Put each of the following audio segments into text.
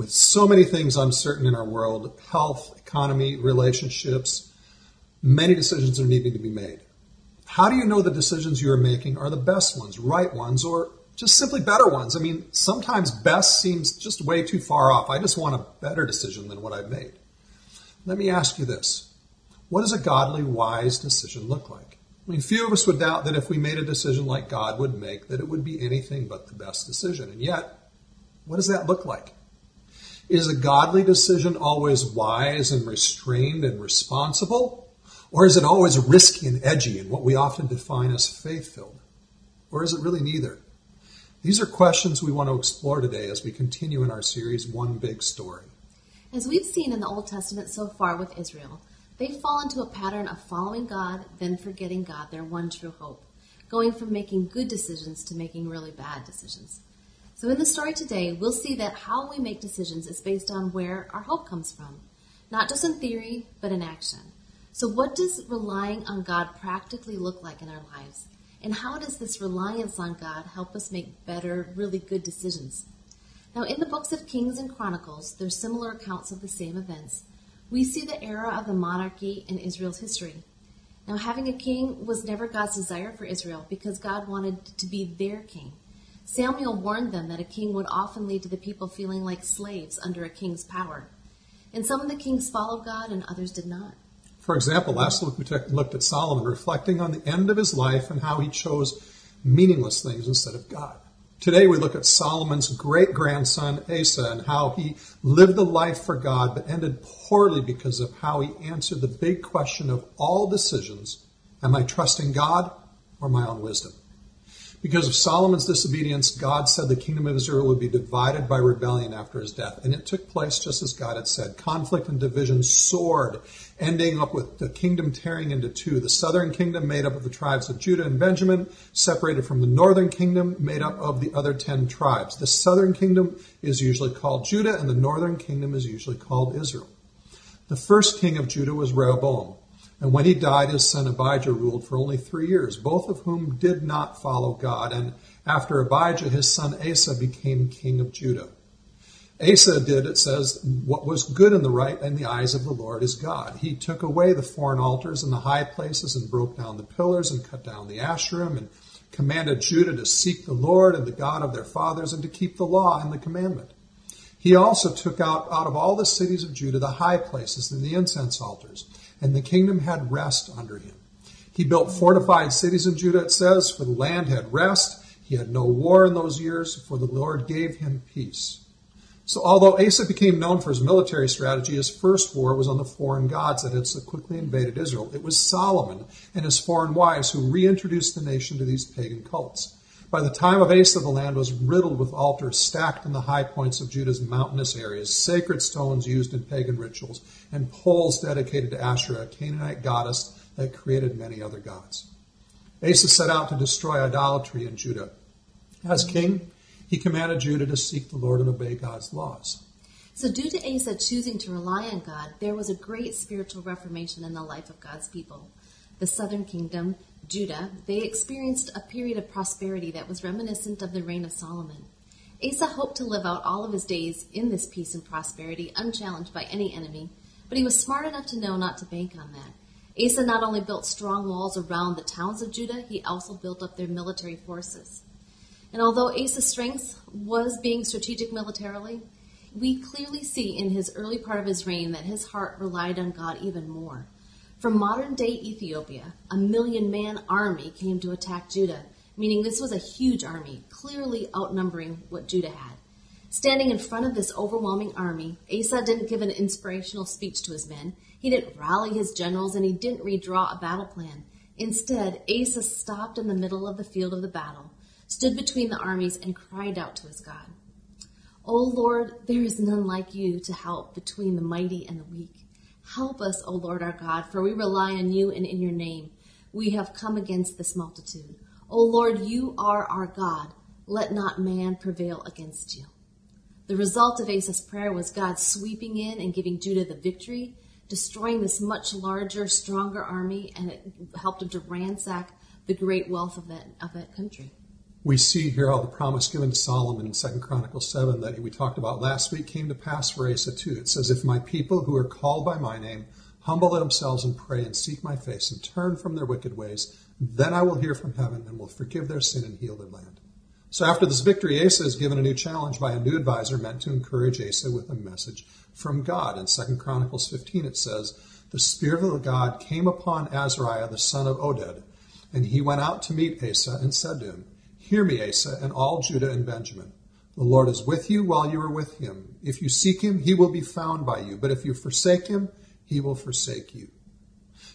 With so many things uncertain in our world health, economy, relationships many decisions are needing to be made. How do you know the decisions you are making are the best ones, right ones, or just simply better ones? I mean, sometimes best seems just way too far off. I just want a better decision than what I've made. Let me ask you this What does a godly, wise decision look like? I mean, few of us would doubt that if we made a decision like God would make, that it would be anything but the best decision. And yet, what does that look like? Is a godly decision always wise and restrained and responsible? Or is it always risky and edgy and what we often define as faith filled? Or is it really neither? These are questions we want to explore today as we continue in our series, One Big Story. As we've seen in the Old Testament so far with Israel, they fall into a pattern of following God, then forgetting God, their one true hope, going from making good decisions to making really bad decisions. So in the story today, we'll see that how we make decisions is based on where our hope comes from, not just in theory, but in action. So what does relying on God practically look like in our lives? And how does this reliance on God help us make better, really good decisions? Now, in the books of Kings and Chronicles, there's similar accounts of the same events. We see the era of the monarchy in Israel's history. Now, having a king was never God's desire for Israel because God wanted to be their king. Samuel warned them that a king would often lead to the people feeling like slaves under a king's power. And some of the kings followed God and others did not. For example, last week we looked at Solomon reflecting on the end of his life and how he chose meaningless things instead of God. Today we look at Solomon's great grandson Asa and how he lived a life for God but ended poorly because of how he answered the big question of all decisions Am I trusting God or my own wisdom? Because of Solomon's disobedience, God said the kingdom of Israel would be divided by rebellion after his death. And it took place just as God had said. Conflict and division soared, ending up with the kingdom tearing into two. The southern kingdom, made up of the tribes of Judah and Benjamin, separated from the northern kingdom, made up of the other ten tribes. The southern kingdom is usually called Judah, and the northern kingdom is usually called Israel. The first king of Judah was Rehoboam. And when he died, his son Abijah ruled for only three years, both of whom did not follow God. And after Abijah, his son Asa became king of Judah. Asa did, it says, what was good in the right in the eyes of the Lord is God. He took away the foreign altars and the high places and broke down the pillars and cut down the Asherim and commanded Judah to seek the Lord and the God of their fathers and to keep the law and the commandment. He also took out, out of all the cities of Judah the high places and the incense altars and the kingdom had rest under him. He built fortified cities in Judah, it says, for the land had rest. He had no war in those years, for the Lord gave him peace. So, although Asa became known for his military strategy, his first war was on the foreign gods that had so quickly invaded Israel. It was Solomon and his foreign wives who reintroduced the nation to these pagan cults. By the time of Asa, the land was riddled with altars stacked in the high points of Judah's mountainous areas, sacred stones used in pagan rituals, and poles dedicated to Asherah, a Canaanite goddess that created many other gods. Asa set out to destroy idolatry in Judah. As king, he commanded Judah to seek the Lord and obey God's laws. So, due to Asa choosing to rely on God, there was a great spiritual reformation in the life of God's people. The southern kingdom Judah, they experienced a period of prosperity that was reminiscent of the reign of Solomon. Asa hoped to live out all of his days in this peace and prosperity, unchallenged by any enemy, but he was smart enough to know not to bank on that. Asa not only built strong walls around the towns of Judah, he also built up their military forces. And although Asa's strength was being strategic militarily, we clearly see in his early part of his reign that his heart relied on God even more. From modern day Ethiopia, a million man army came to attack Judah, meaning this was a huge army, clearly outnumbering what Judah had. Standing in front of this overwhelming army, Asa didn't give an inspirational speech to his men. He didn't rally his generals and he didn't redraw a battle plan. Instead, Asa stopped in the middle of the field of the battle, stood between the armies, and cried out to his God. O Lord, there is none like you to help between the mighty and the weak. Help us, O Lord our God, for we rely on you and in your name. We have come against this multitude. O Lord, you are our God. Let not man prevail against you. The result of Asa's prayer was God sweeping in and giving Judah the victory, destroying this much larger, stronger army, and it helped him to ransack the great wealth of that, of that country. We see here how the promise given to Solomon in 2 Chronicles 7 that we talked about last week came to pass for Asa too. It says, If my people who are called by my name humble themselves and pray and seek my face and turn from their wicked ways, then I will hear from heaven and will forgive their sin and heal their land. So after this victory, Asa is given a new challenge by a new advisor meant to encourage Asa with a message from God. In 2 Chronicles 15 it says, The Spirit of the God came upon Azariah the son of Oded, and he went out to meet Asa and said to him, Hear me, Asa, and all Judah and Benjamin. The Lord is with you while you are with him. If you seek him, he will be found by you. But if you forsake him, he will forsake you.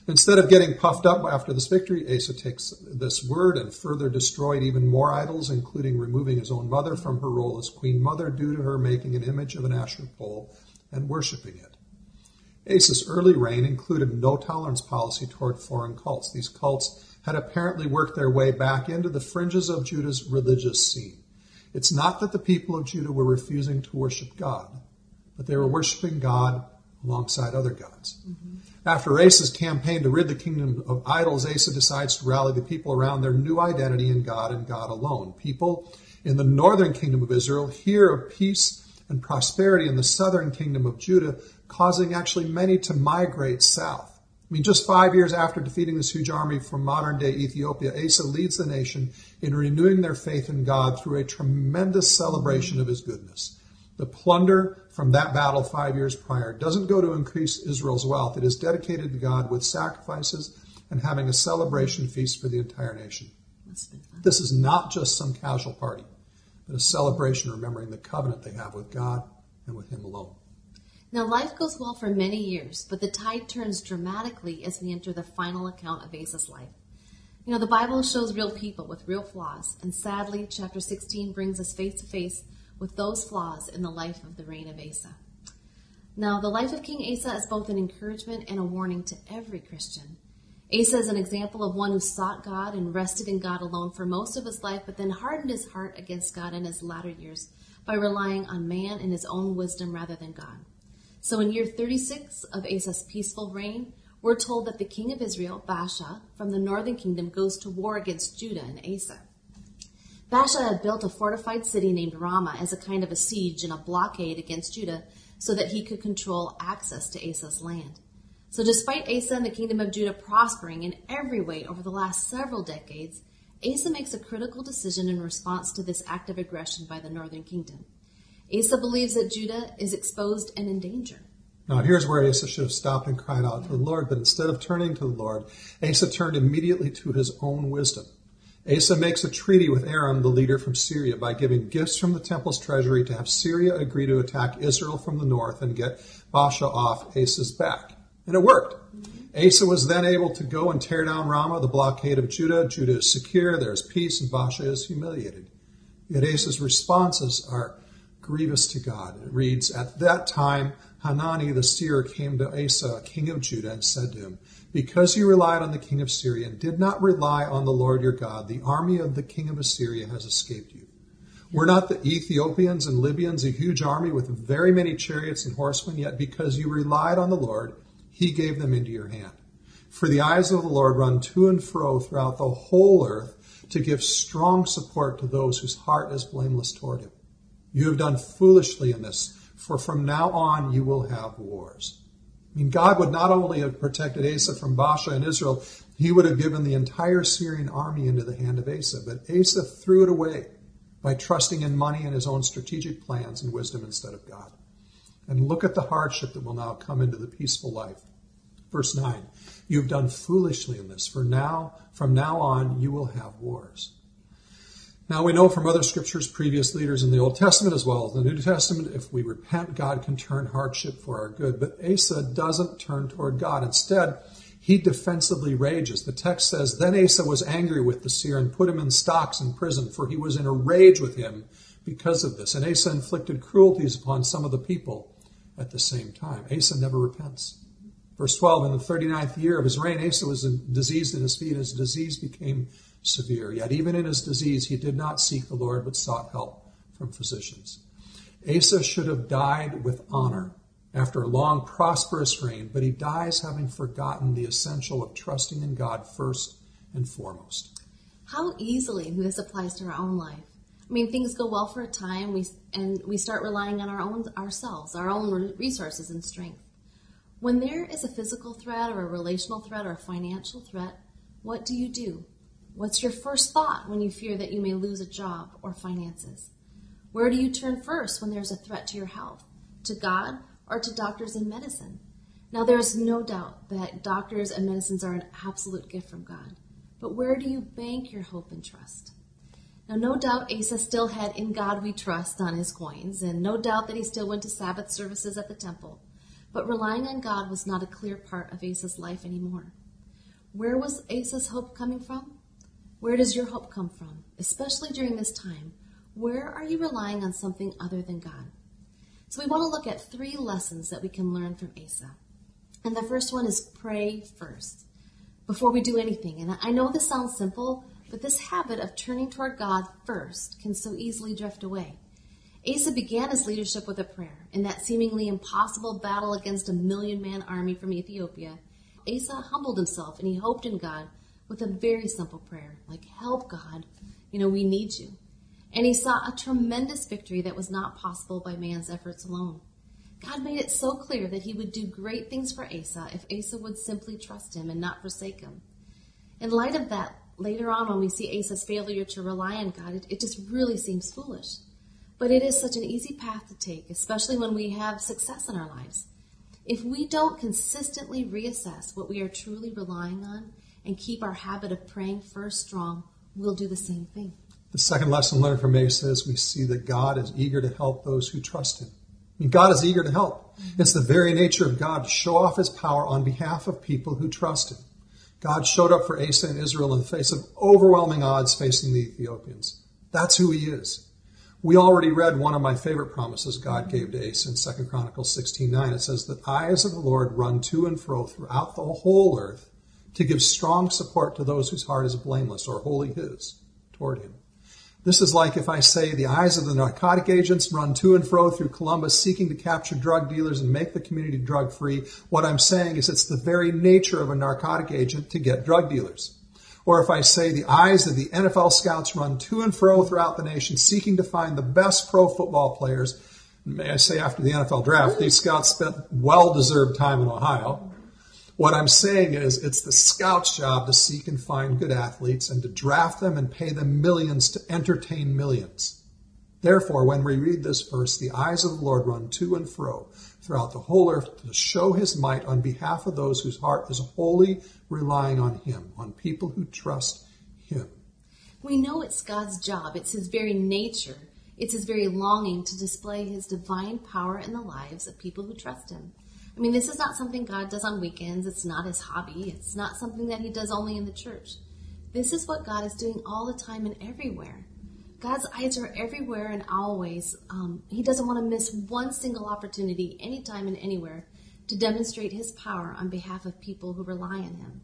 Instead of getting puffed up after this victory, Asa takes this word and further destroyed even more idols, including removing his own mother from her role as queen mother due to her making an image of an Asherah pole and worshiping it. Asa's early reign included no tolerance policy toward foreign cults. These cults had apparently worked their way back into the fringes of Judah's religious scene. It's not that the people of Judah were refusing to worship God, but they were worshiping God alongside other gods. Mm-hmm. After Asa's campaign to rid the kingdom of idols, Asa decides to rally the people around their new identity in God and God alone. People in the northern kingdom of Israel hear of peace and prosperity in the southern kingdom of Judah, causing actually many to migrate south. Mean, just five years after defeating this huge army from modern day Ethiopia, Asa leads the nation in renewing their faith in God through a tremendous celebration of his goodness. The plunder from that battle five years prior doesn't go to increase Israel's wealth. It is dedicated to God with sacrifices and having a celebration feast for the entire nation. This is not just some casual party, but a celebration remembering the covenant they have with God and with Him alone. Now, life goes well for many years, but the tide turns dramatically as we enter the final account of Asa's life. You know, the Bible shows real people with real flaws, and sadly, chapter 16 brings us face to face with those flaws in the life of the reign of Asa. Now, the life of King Asa is both an encouragement and a warning to every Christian. Asa is an example of one who sought God and rested in God alone for most of his life, but then hardened his heart against God in his latter years by relying on man and his own wisdom rather than God. So in year 36 of Asa's peaceful reign, we're told that the king of Israel, Baasha, from the northern kingdom, goes to war against Judah and Asa. Baasha had built a fortified city named Ramah as a kind of a siege and a blockade against Judah so that he could control access to Asa's land. So despite Asa and the kingdom of Judah prospering in every way over the last several decades, Asa makes a critical decision in response to this act of aggression by the northern kingdom. Asa believes that Judah is exposed and in danger. Now, here's where Asa should have stopped and cried out to the Lord, but instead of turning to the Lord, Asa turned immediately to his own wisdom. Asa makes a treaty with Aram, the leader from Syria, by giving gifts from the temple's treasury to have Syria agree to attack Israel from the north and get Baasha off Asa's back. And it worked. Asa was then able to go and tear down Ramah, the blockade of Judah. Judah is secure, there is peace, and Baasha is humiliated. Yet Asa's responses are grievous to God. It reads, At that time, Hanani the seer came to Asa, king of Judah, and said to him, Because you relied on the king of Syria and did not rely on the Lord your God, the army of the king of Assyria has escaped you. Were not the Ethiopians and Libyans a huge army with very many chariots and horsemen? Yet because you relied on the Lord, he gave them into your hand. For the eyes of the Lord run to and fro throughout the whole earth to give strong support to those whose heart is blameless toward him. You have done foolishly in this, for from now on you will have wars. I mean, God would not only have protected Asa from Baasha and Israel, he would have given the entire Syrian army into the hand of Asa. But Asa threw it away by trusting in money and his own strategic plans and wisdom instead of God. And look at the hardship that will now come into the peaceful life. Verse 9, you've done foolishly in this, for now, from now on, you will have wars. Now we know from other scriptures, previous leaders in the Old Testament as well as the New Testament, if we repent, God can turn hardship for our good. But Asa doesn't turn toward God. Instead, he defensively rages. The text says, Then Asa was angry with the seer and put him in stocks in prison, for he was in a rage with him because of this. And Asa inflicted cruelties upon some of the people at the same time. Asa never repents. Verse 12, in the 39th year of his reign, Asa was diseased in his feet, and his disease became severe. Yet even in his disease, he did not seek the Lord, but sought help from physicians. Asa should have died with honor after a long, prosperous reign, but he dies having forgotten the essential of trusting in God first and foremost. How easily this applies to our own life. I mean, things go well for a time, we, and we start relying on our own ourselves, our own resources and strength. When there is a physical threat or a relational threat or a financial threat, what do you do? What's your first thought when you fear that you may lose a job or finances? Where do you turn first when there's a threat to your health? To God or to doctors and medicine? Now, there is no doubt that doctors and medicines are an absolute gift from God. But where do you bank your hope and trust? Now, no doubt Asa still had In God We Trust on his coins, and no doubt that he still went to Sabbath services at the temple. But relying on God was not a clear part of Asa's life anymore. Where was Asa's hope coming from? Where does your hope come from? Especially during this time, where are you relying on something other than God? So we want to look at three lessons that we can learn from Asa. And the first one is pray first before we do anything. And I know this sounds simple, but this habit of turning toward God first can so easily drift away. Asa began his leadership with a prayer. In that seemingly impossible battle against a million man army from Ethiopia, Asa humbled himself and he hoped in God with a very simple prayer, like, Help God, you know, we need you. And he saw a tremendous victory that was not possible by man's efforts alone. God made it so clear that he would do great things for Asa if Asa would simply trust him and not forsake him. In light of that, later on when we see Asa's failure to rely on God, it, it just really seems foolish. But it is such an easy path to take, especially when we have success in our lives. If we don't consistently reassess what we are truly relying on and keep our habit of praying first strong, we'll do the same thing. The second lesson learned from Asa is we see that God is eager to help those who trust him. I mean, God is eager to help. Mm-hmm. It's the very nature of God to show off his power on behalf of people who trust him. God showed up for Asa and Israel in the face of overwhelming odds facing the Ethiopians. That's who he is. We already read one of my favorite promises God mm-hmm. gave to Asa in 2 Chronicles 16:9. It says, "The eyes of the Lord run to and fro throughout the whole earth to give strong support to those whose heart is blameless or wholly his toward him." This is like if I say the eyes of the narcotic agents run to and fro through Columbus seeking to capture drug dealers and make the community drug free. What I'm saying is it's the very nature of a narcotic agent to get drug dealers. Or if I say the eyes of the NFL scouts run to and fro throughout the nation seeking to find the best pro football players, may I say after the NFL draft, these scouts spent well deserved time in Ohio. What I'm saying is it's the scout's job to seek and find good athletes and to draft them and pay them millions to entertain millions. Therefore, when we read this verse, the eyes of the Lord run to and fro throughout the whole earth to show his might on behalf of those whose heart is wholly relying on him, on people who trust him. We know it's God's job, it's his very nature, it's his very longing to display his divine power in the lives of people who trust him. I mean, this is not something God does on weekends, it's not his hobby, it's not something that he does only in the church. This is what God is doing all the time and everywhere. God's eyes are everywhere and always. Um, he doesn't want to miss one single opportunity, anytime and anywhere, to demonstrate his power on behalf of people who rely on him.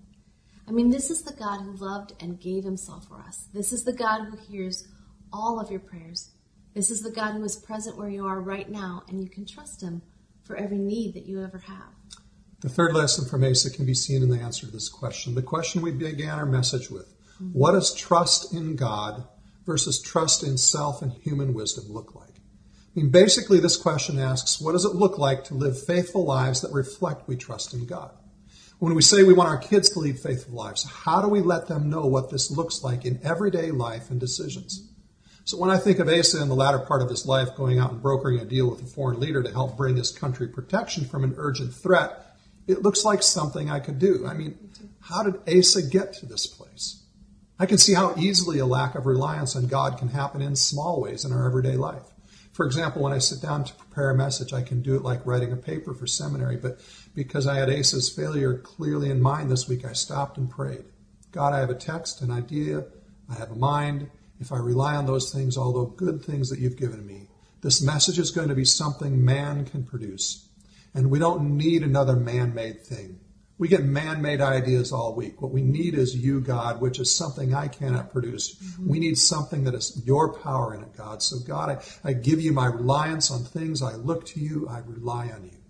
I mean, this is the God who loved and gave himself for us. This is the God who hears all of your prayers. This is the God who is present where you are right now, and you can trust him for every need that you ever have. The third lesson from Asa can be seen in the answer to this question. The question we began our message with mm-hmm. What does trust in God versus trust in self and human wisdom look like? I mean, basically, this question asks, what does it look like to live faithful lives that reflect we trust in God? When we say we want our kids to lead faithful lives, how do we let them know what this looks like in everyday life and decisions? So when I think of Asa in the latter part of his life going out and brokering a deal with a foreign leader to help bring his country protection from an urgent threat, it looks like something I could do. I mean, how did Asa get to this place? I can see how easily a lack of reliance on God can happen in small ways in our everyday life. For example, when I sit down to prepare a message, I can do it like writing a paper for seminary, but because I had Asa's failure clearly in mind this week, I stopped and prayed. God, I have a text, an idea, I have a mind. If I rely on those things, although good things that you've given me, this message is going to be something man can produce. And we don't need another man made thing. We get man made ideas all week. What we need is you, God, which is something I cannot produce. Mm-hmm. We need something that is your power in it, God. So, God, I, I give you my reliance on things. I look to you. I rely on you.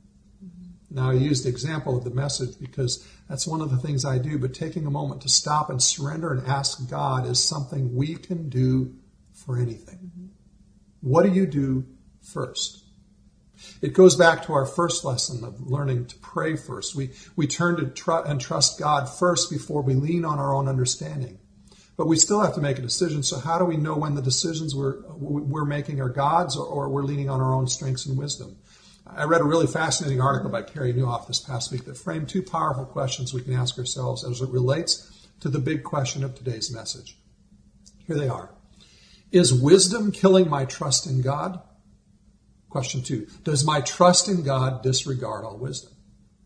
Now, I used the example of the message because that's one of the things I do, but taking a moment to stop and surrender and ask God is something we can do for anything. Mm-hmm. What do you do first? It goes back to our first lesson of learning to pray first. We, we turn to tr- and trust God first before we lean on our own understanding. But we still have to make a decision. So how do we know when the decisions we're, we're making are God's or, or we're leaning on our own strengths and wisdom? I read a really fascinating article by Carey Nieuwhof this past week that framed two powerful questions we can ask ourselves as it relates to the big question of today's message. Here they are. Is wisdom killing my trust in God? Question two, does my trust in God disregard all wisdom?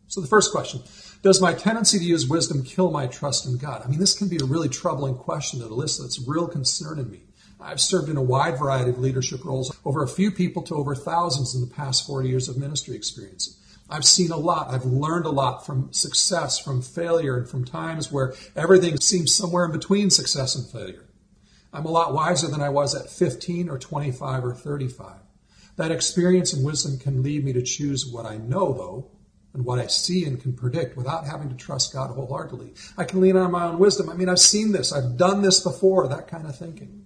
So the first question, does my tendency to use wisdom kill my trust in God? I mean, this can be a really troubling question that elicits real concern in me. I've served in a wide variety of leadership roles, over a few people to over thousands in the past 40 years of ministry experience. I've seen a lot. I've learned a lot from success, from failure, and from times where everything seems somewhere in between success and failure. I'm a lot wiser than I was at 15 or 25 or 35. That experience and wisdom can lead me to choose what I know, though, and what I see and can predict without having to trust God wholeheartedly. I can lean on my own wisdom. I mean, I've seen this, I've done this before, that kind of thinking.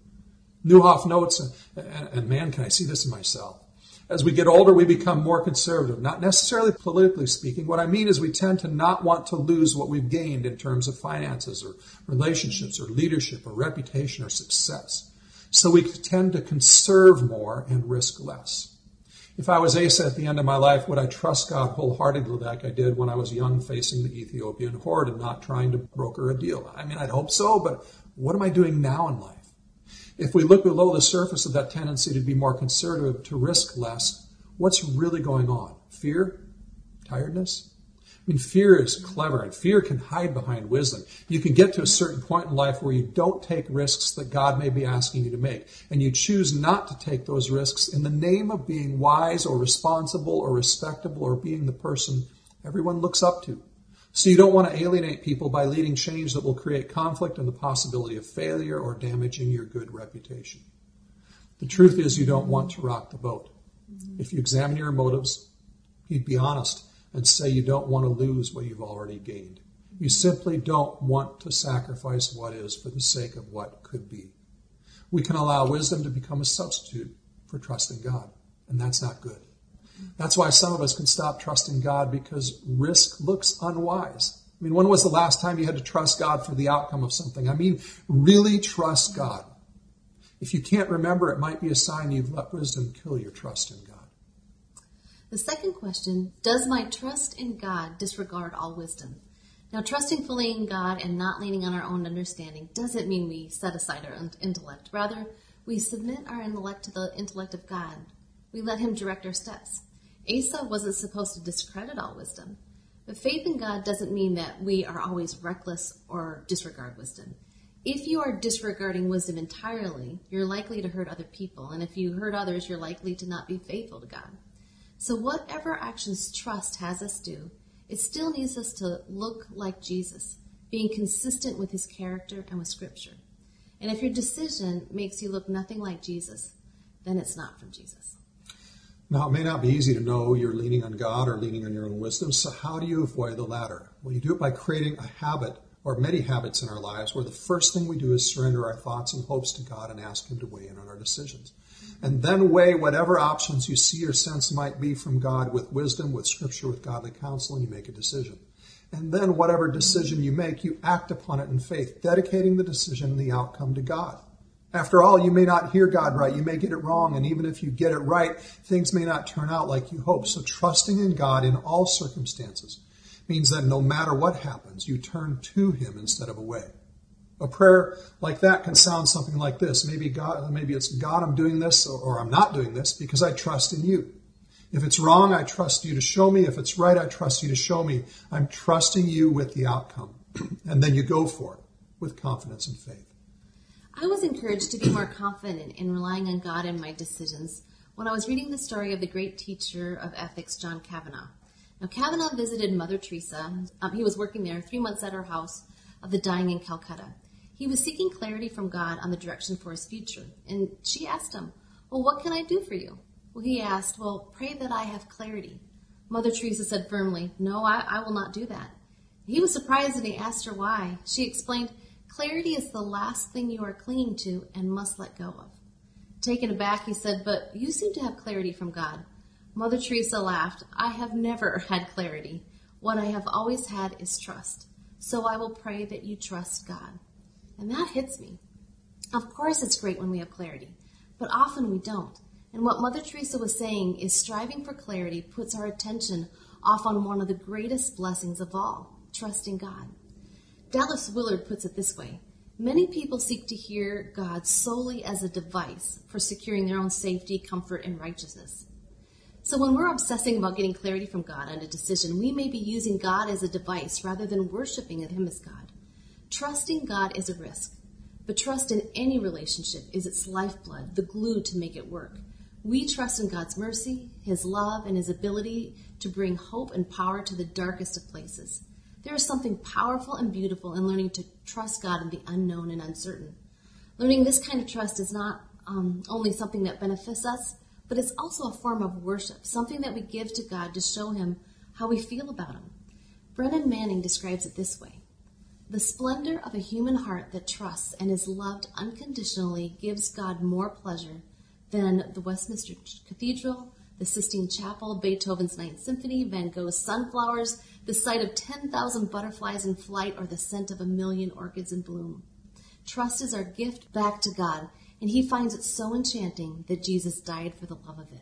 Nieuwhof notes, and man, can I see this in myself. As we get older, we become more conservative, not necessarily politically speaking. What I mean is we tend to not want to lose what we've gained in terms of finances or relationships or leadership or reputation or success. So we tend to conserve more and risk less. If I was Asa at the end of my life, would I trust God wholeheartedly like I did when I was young facing the Ethiopian horde and not trying to broker a deal? I mean, I'd hope so, but what am I doing now in life? If we look below the surface of that tendency to be more conservative, to risk less, what's really going on? Fear? Tiredness? I mean, fear is clever and fear can hide behind wisdom. You can get to a certain point in life where you don't take risks that God may be asking you to make. And you choose not to take those risks in the name of being wise or responsible or respectable or being the person everyone looks up to. So you don't want to alienate people by leading change that will create conflict and the possibility of failure or damaging your good reputation. The truth is you don't want to rock the boat. If you examine your motives, you'd be honest and say you don't want to lose what you've already gained. You simply don't want to sacrifice what is for the sake of what could be. We can allow wisdom to become a substitute for trusting God, and that's not good. That's why some of us can stop trusting God because risk looks unwise. I mean, when was the last time you had to trust God for the outcome of something? I mean, really trust God. If you can't remember, it might be a sign you've let wisdom kill your trust in God. The second question Does my trust in God disregard all wisdom? Now, trusting fully in God and not leaning on our own understanding doesn't mean we set aside our intellect. Rather, we submit our intellect to the intellect of God. We let Him direct our steps. Asa wasn't supposed to discredit all wisdom. But faith in God doesn't mean that we are always reckless or disregard wisdom. If you are disregarding wisdom entirely, you're likely to hurt other people. And if you hurt others, you're likely to not be faithful to God. So, whatever actions trust has us do, it still needs us to look like Jesus, being consistent with his character and with Scripture. And if your decision makes you look nothing like Jesus, then it's not from Jesus. Now, it may not be easy to know you're leaning on God or leaning on your own wisdom, so how do you avoid the latter? Well, you do it by creating a habit or many habits in our lives where the first thing we do is surrender our thoughts and hopes to God and ask Him to weigh in on our decisions and then weigh whatever options you see or sense might be from God with wisdom, with scripture, with godly counsel, and you make a decision. And then whatever decision you make, you act upon it in faith, dedicating the decision and the outcome to God. After all, you may not hear God right. You may get it wrong. And even if you get it right, things may not turn out like you hope. So trusting in God in all circumstances means that no matter what happens, you turn to Him instead of away. A prayer like that can sound something like this. Maybe God, maybe it's God, I'm doing this or, or, I'm not doing this because I trust in you. If it's wrong, I trust you to show me. If it's right, I trust you to show me. I'm trusting you with the outcome. and then you go for it with confidence and faith. I was encouraged to be more confident in relying on God in my decisions when I was reading the story of the great teacher of ethics, John Kavanaugh. Now, Kavanaugh visited Mother Teresa. Um, he was working there three months at her house of the dying in Calcutta. He was seeking clarity from God on the direction for his future. And she asked him, Well, what can I do for you? Well, he asked, Well, pray that I have clarity. Mother Teresa said firmly, No, I, I will not do that. He was surprised and he asked her why. She explained, Clarity is the last thing you are clinging to and must let go of. Taken aback, he said, But you seem to have clarity from God. Mother Teresa laughed. I have never had clarity. What I have always had is trust. So I will pray that you trust God. And that hits me. Of course, it's great when we have clarity, but often we don't. And what Mother Teresa was saying is striving for clarity puts our attention off on one of the greatest blessings of all trusting God. Dallas Willard puts it this way Many people seek to hear God solely as a device for securing their own safety, comfort, and righteousness. So when we're obsessing about getting clarity from God on a decision, we may be using God as a device rather than worshiping Him as God. Trusting God is a risk, but trust in any relationship is its lifeblood, the glue to make it work. We trust in God's mercy, His love, and His ability to bring hope and power to the darkest of places. There is something powerful and beautiful in learning to trust God in the unknown and uncertain. Learning this kind of trust is not um, only something that benefits us, but it's also a form of worship, something that we give to God to show Him how we feel about Him. Brennan Manning describes it this way The splendor of a human heart that trusts and is loved unconditionally gives God more pleasure than the Westminster Cathedral, the Sistine Chapel, Beethoven's Ninth Symphony, Van Gogh's sunflowers, the sight of 10,000 butterflies in flight, or the scent of a million orchids in bloom. Trust is our gift back to God, and he finds it so enchanting that Jesus died for the love of it.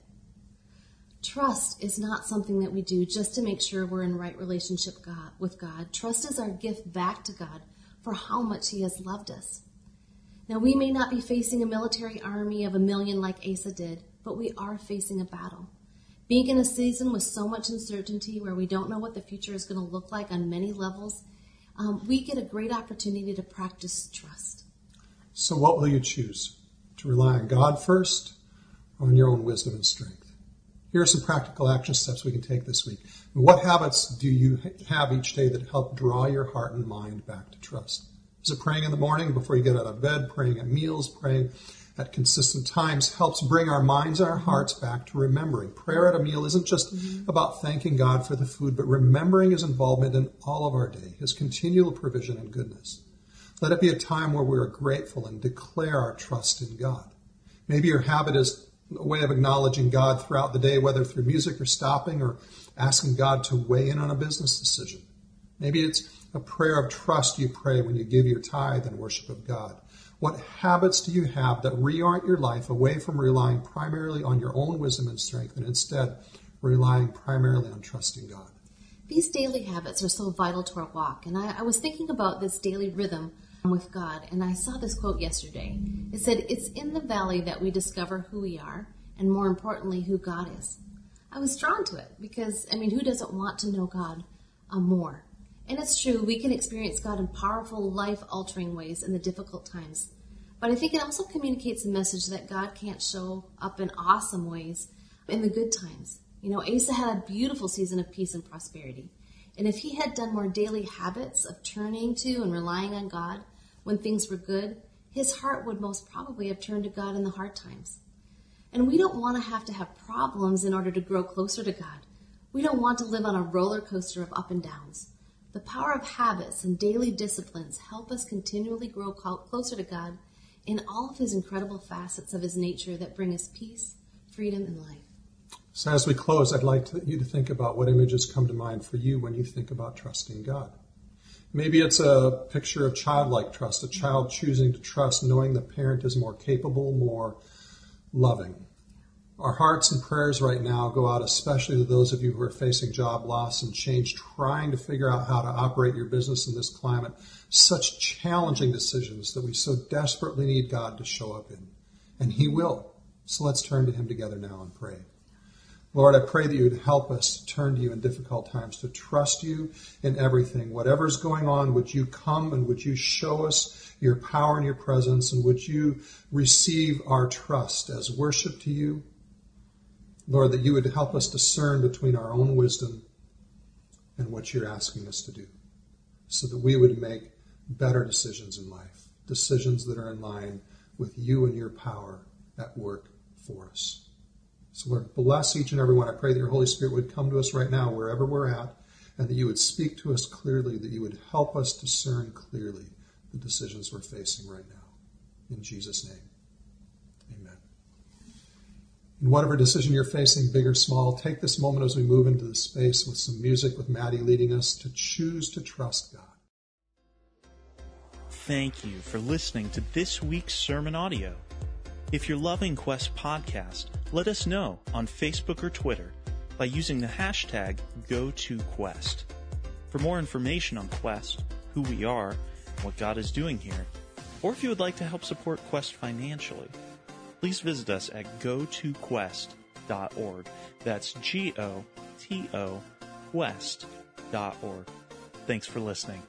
Trust is not something that we do just to make sure we're in right relationship God, with God. Trust is our gift back to God for how much he has loved us. Now, we may not be facing a military army of a million like Asa did, but we are facing a battle. Being in a season with so much uncertainty where we don't know what the future is going to look like on many levels, um, we get a great opportunity to practice trust. So, what will you choose? To rely on God first or on your own wisdom and strength? Here are some practical action steps we can take this week. What habits do you have each day that help draw your heart and mind back to trust? Is it praying in the morning before you get out of bed, praying at meals, praying at consistent times helps bring our minds and our hearts back to remembering. Prayer at a meal isn't just mm-hmm. about thanking God for the food, but remembering his involvement in all of our day, his continual provision and goodness. Let it be a time where we are grateful and declare our trust in God. Maybe your habit is a way of acknowledging God throughout the day, whether through music or stopping or asking God to weigh in on a business decision. Maybe it's a prayer of trust you pray when you give your tithe and worship of God. What habits do you have that reorient your life away from relying primarily on your own wisdom and strength and instead relying primarily on trusting God? These daily habits are so vital to our walk. And I, I was thinking about this daily rhythm with God, and I saw this quote yesterday. It said, It's in the valley that we discover who we are, and more importantly, who God is. I was drawn to it because, I mean, who doesn't want to know God uh, more? And it's true, we can experience God in powerful, life altering ways in the difficult times. But I think it also communicates a message that God can't show up in awesome ways in the good times. You know, Asa had a beautiful season of peace and prosperity. And if he had done more daily habits of turning to and relying on God when things were good, his heart would most probably have turned to God in the hard times. And we don't want to have to have problems in order to grow closer to God. We don't want to live on a roller coaster of up and downs. The power of habits and daily disciplines help us continually grow closer to God in all of his incredible facets of his nature that bring us peace, freedom, and life. So, as we close, I'd like to, you to think about what images come to mind for you when you think about trusting God. Maybe it's a picture of childlike trust, a child choosing to trust, knowing the parent is more capable, more loving. Our hearts and prayers right now go out especially to those of you who are facing job loss and change, trying to figure out how to operate your business in this climate. Such challenging decisions that we so desperately need God to show up in. And He will. So let's turn to Him together now and pray. Lord, I pray that you would help us to turn to you in difficult times, to trust you in everything. Whatever's going on, would you come and would you show us your power and your presence, and would you receive our trust as worship to you? Lord, that you would help us discern between our own wisdom and what you're asking us to do so that we would make better decisions in life, decisions that are in line with you and your power at work for us. So, Lord, bless each and every one. I pray that your Holy Spirit would come to us right now, wherever we're at, and that you would speak to us clearly, that you would help us discern clearly the decisions we're facing right now. In Jesus' name. In whatever decision you're facing, big or small, take this moment as we move into the space with some music, with Maddie leading us to choose to trust God. Thank you for listening to this week's sermon audio. If you're loving Quest Podcast, let us know on Facebook or Twitter by using the hashtag GoToQuest. For more information on Quest, who we are, what God is doing here, or if you would like to help support Quest financially, please visit us at gotoquest.org. That's G O T O Quest.org. Thanks for listening.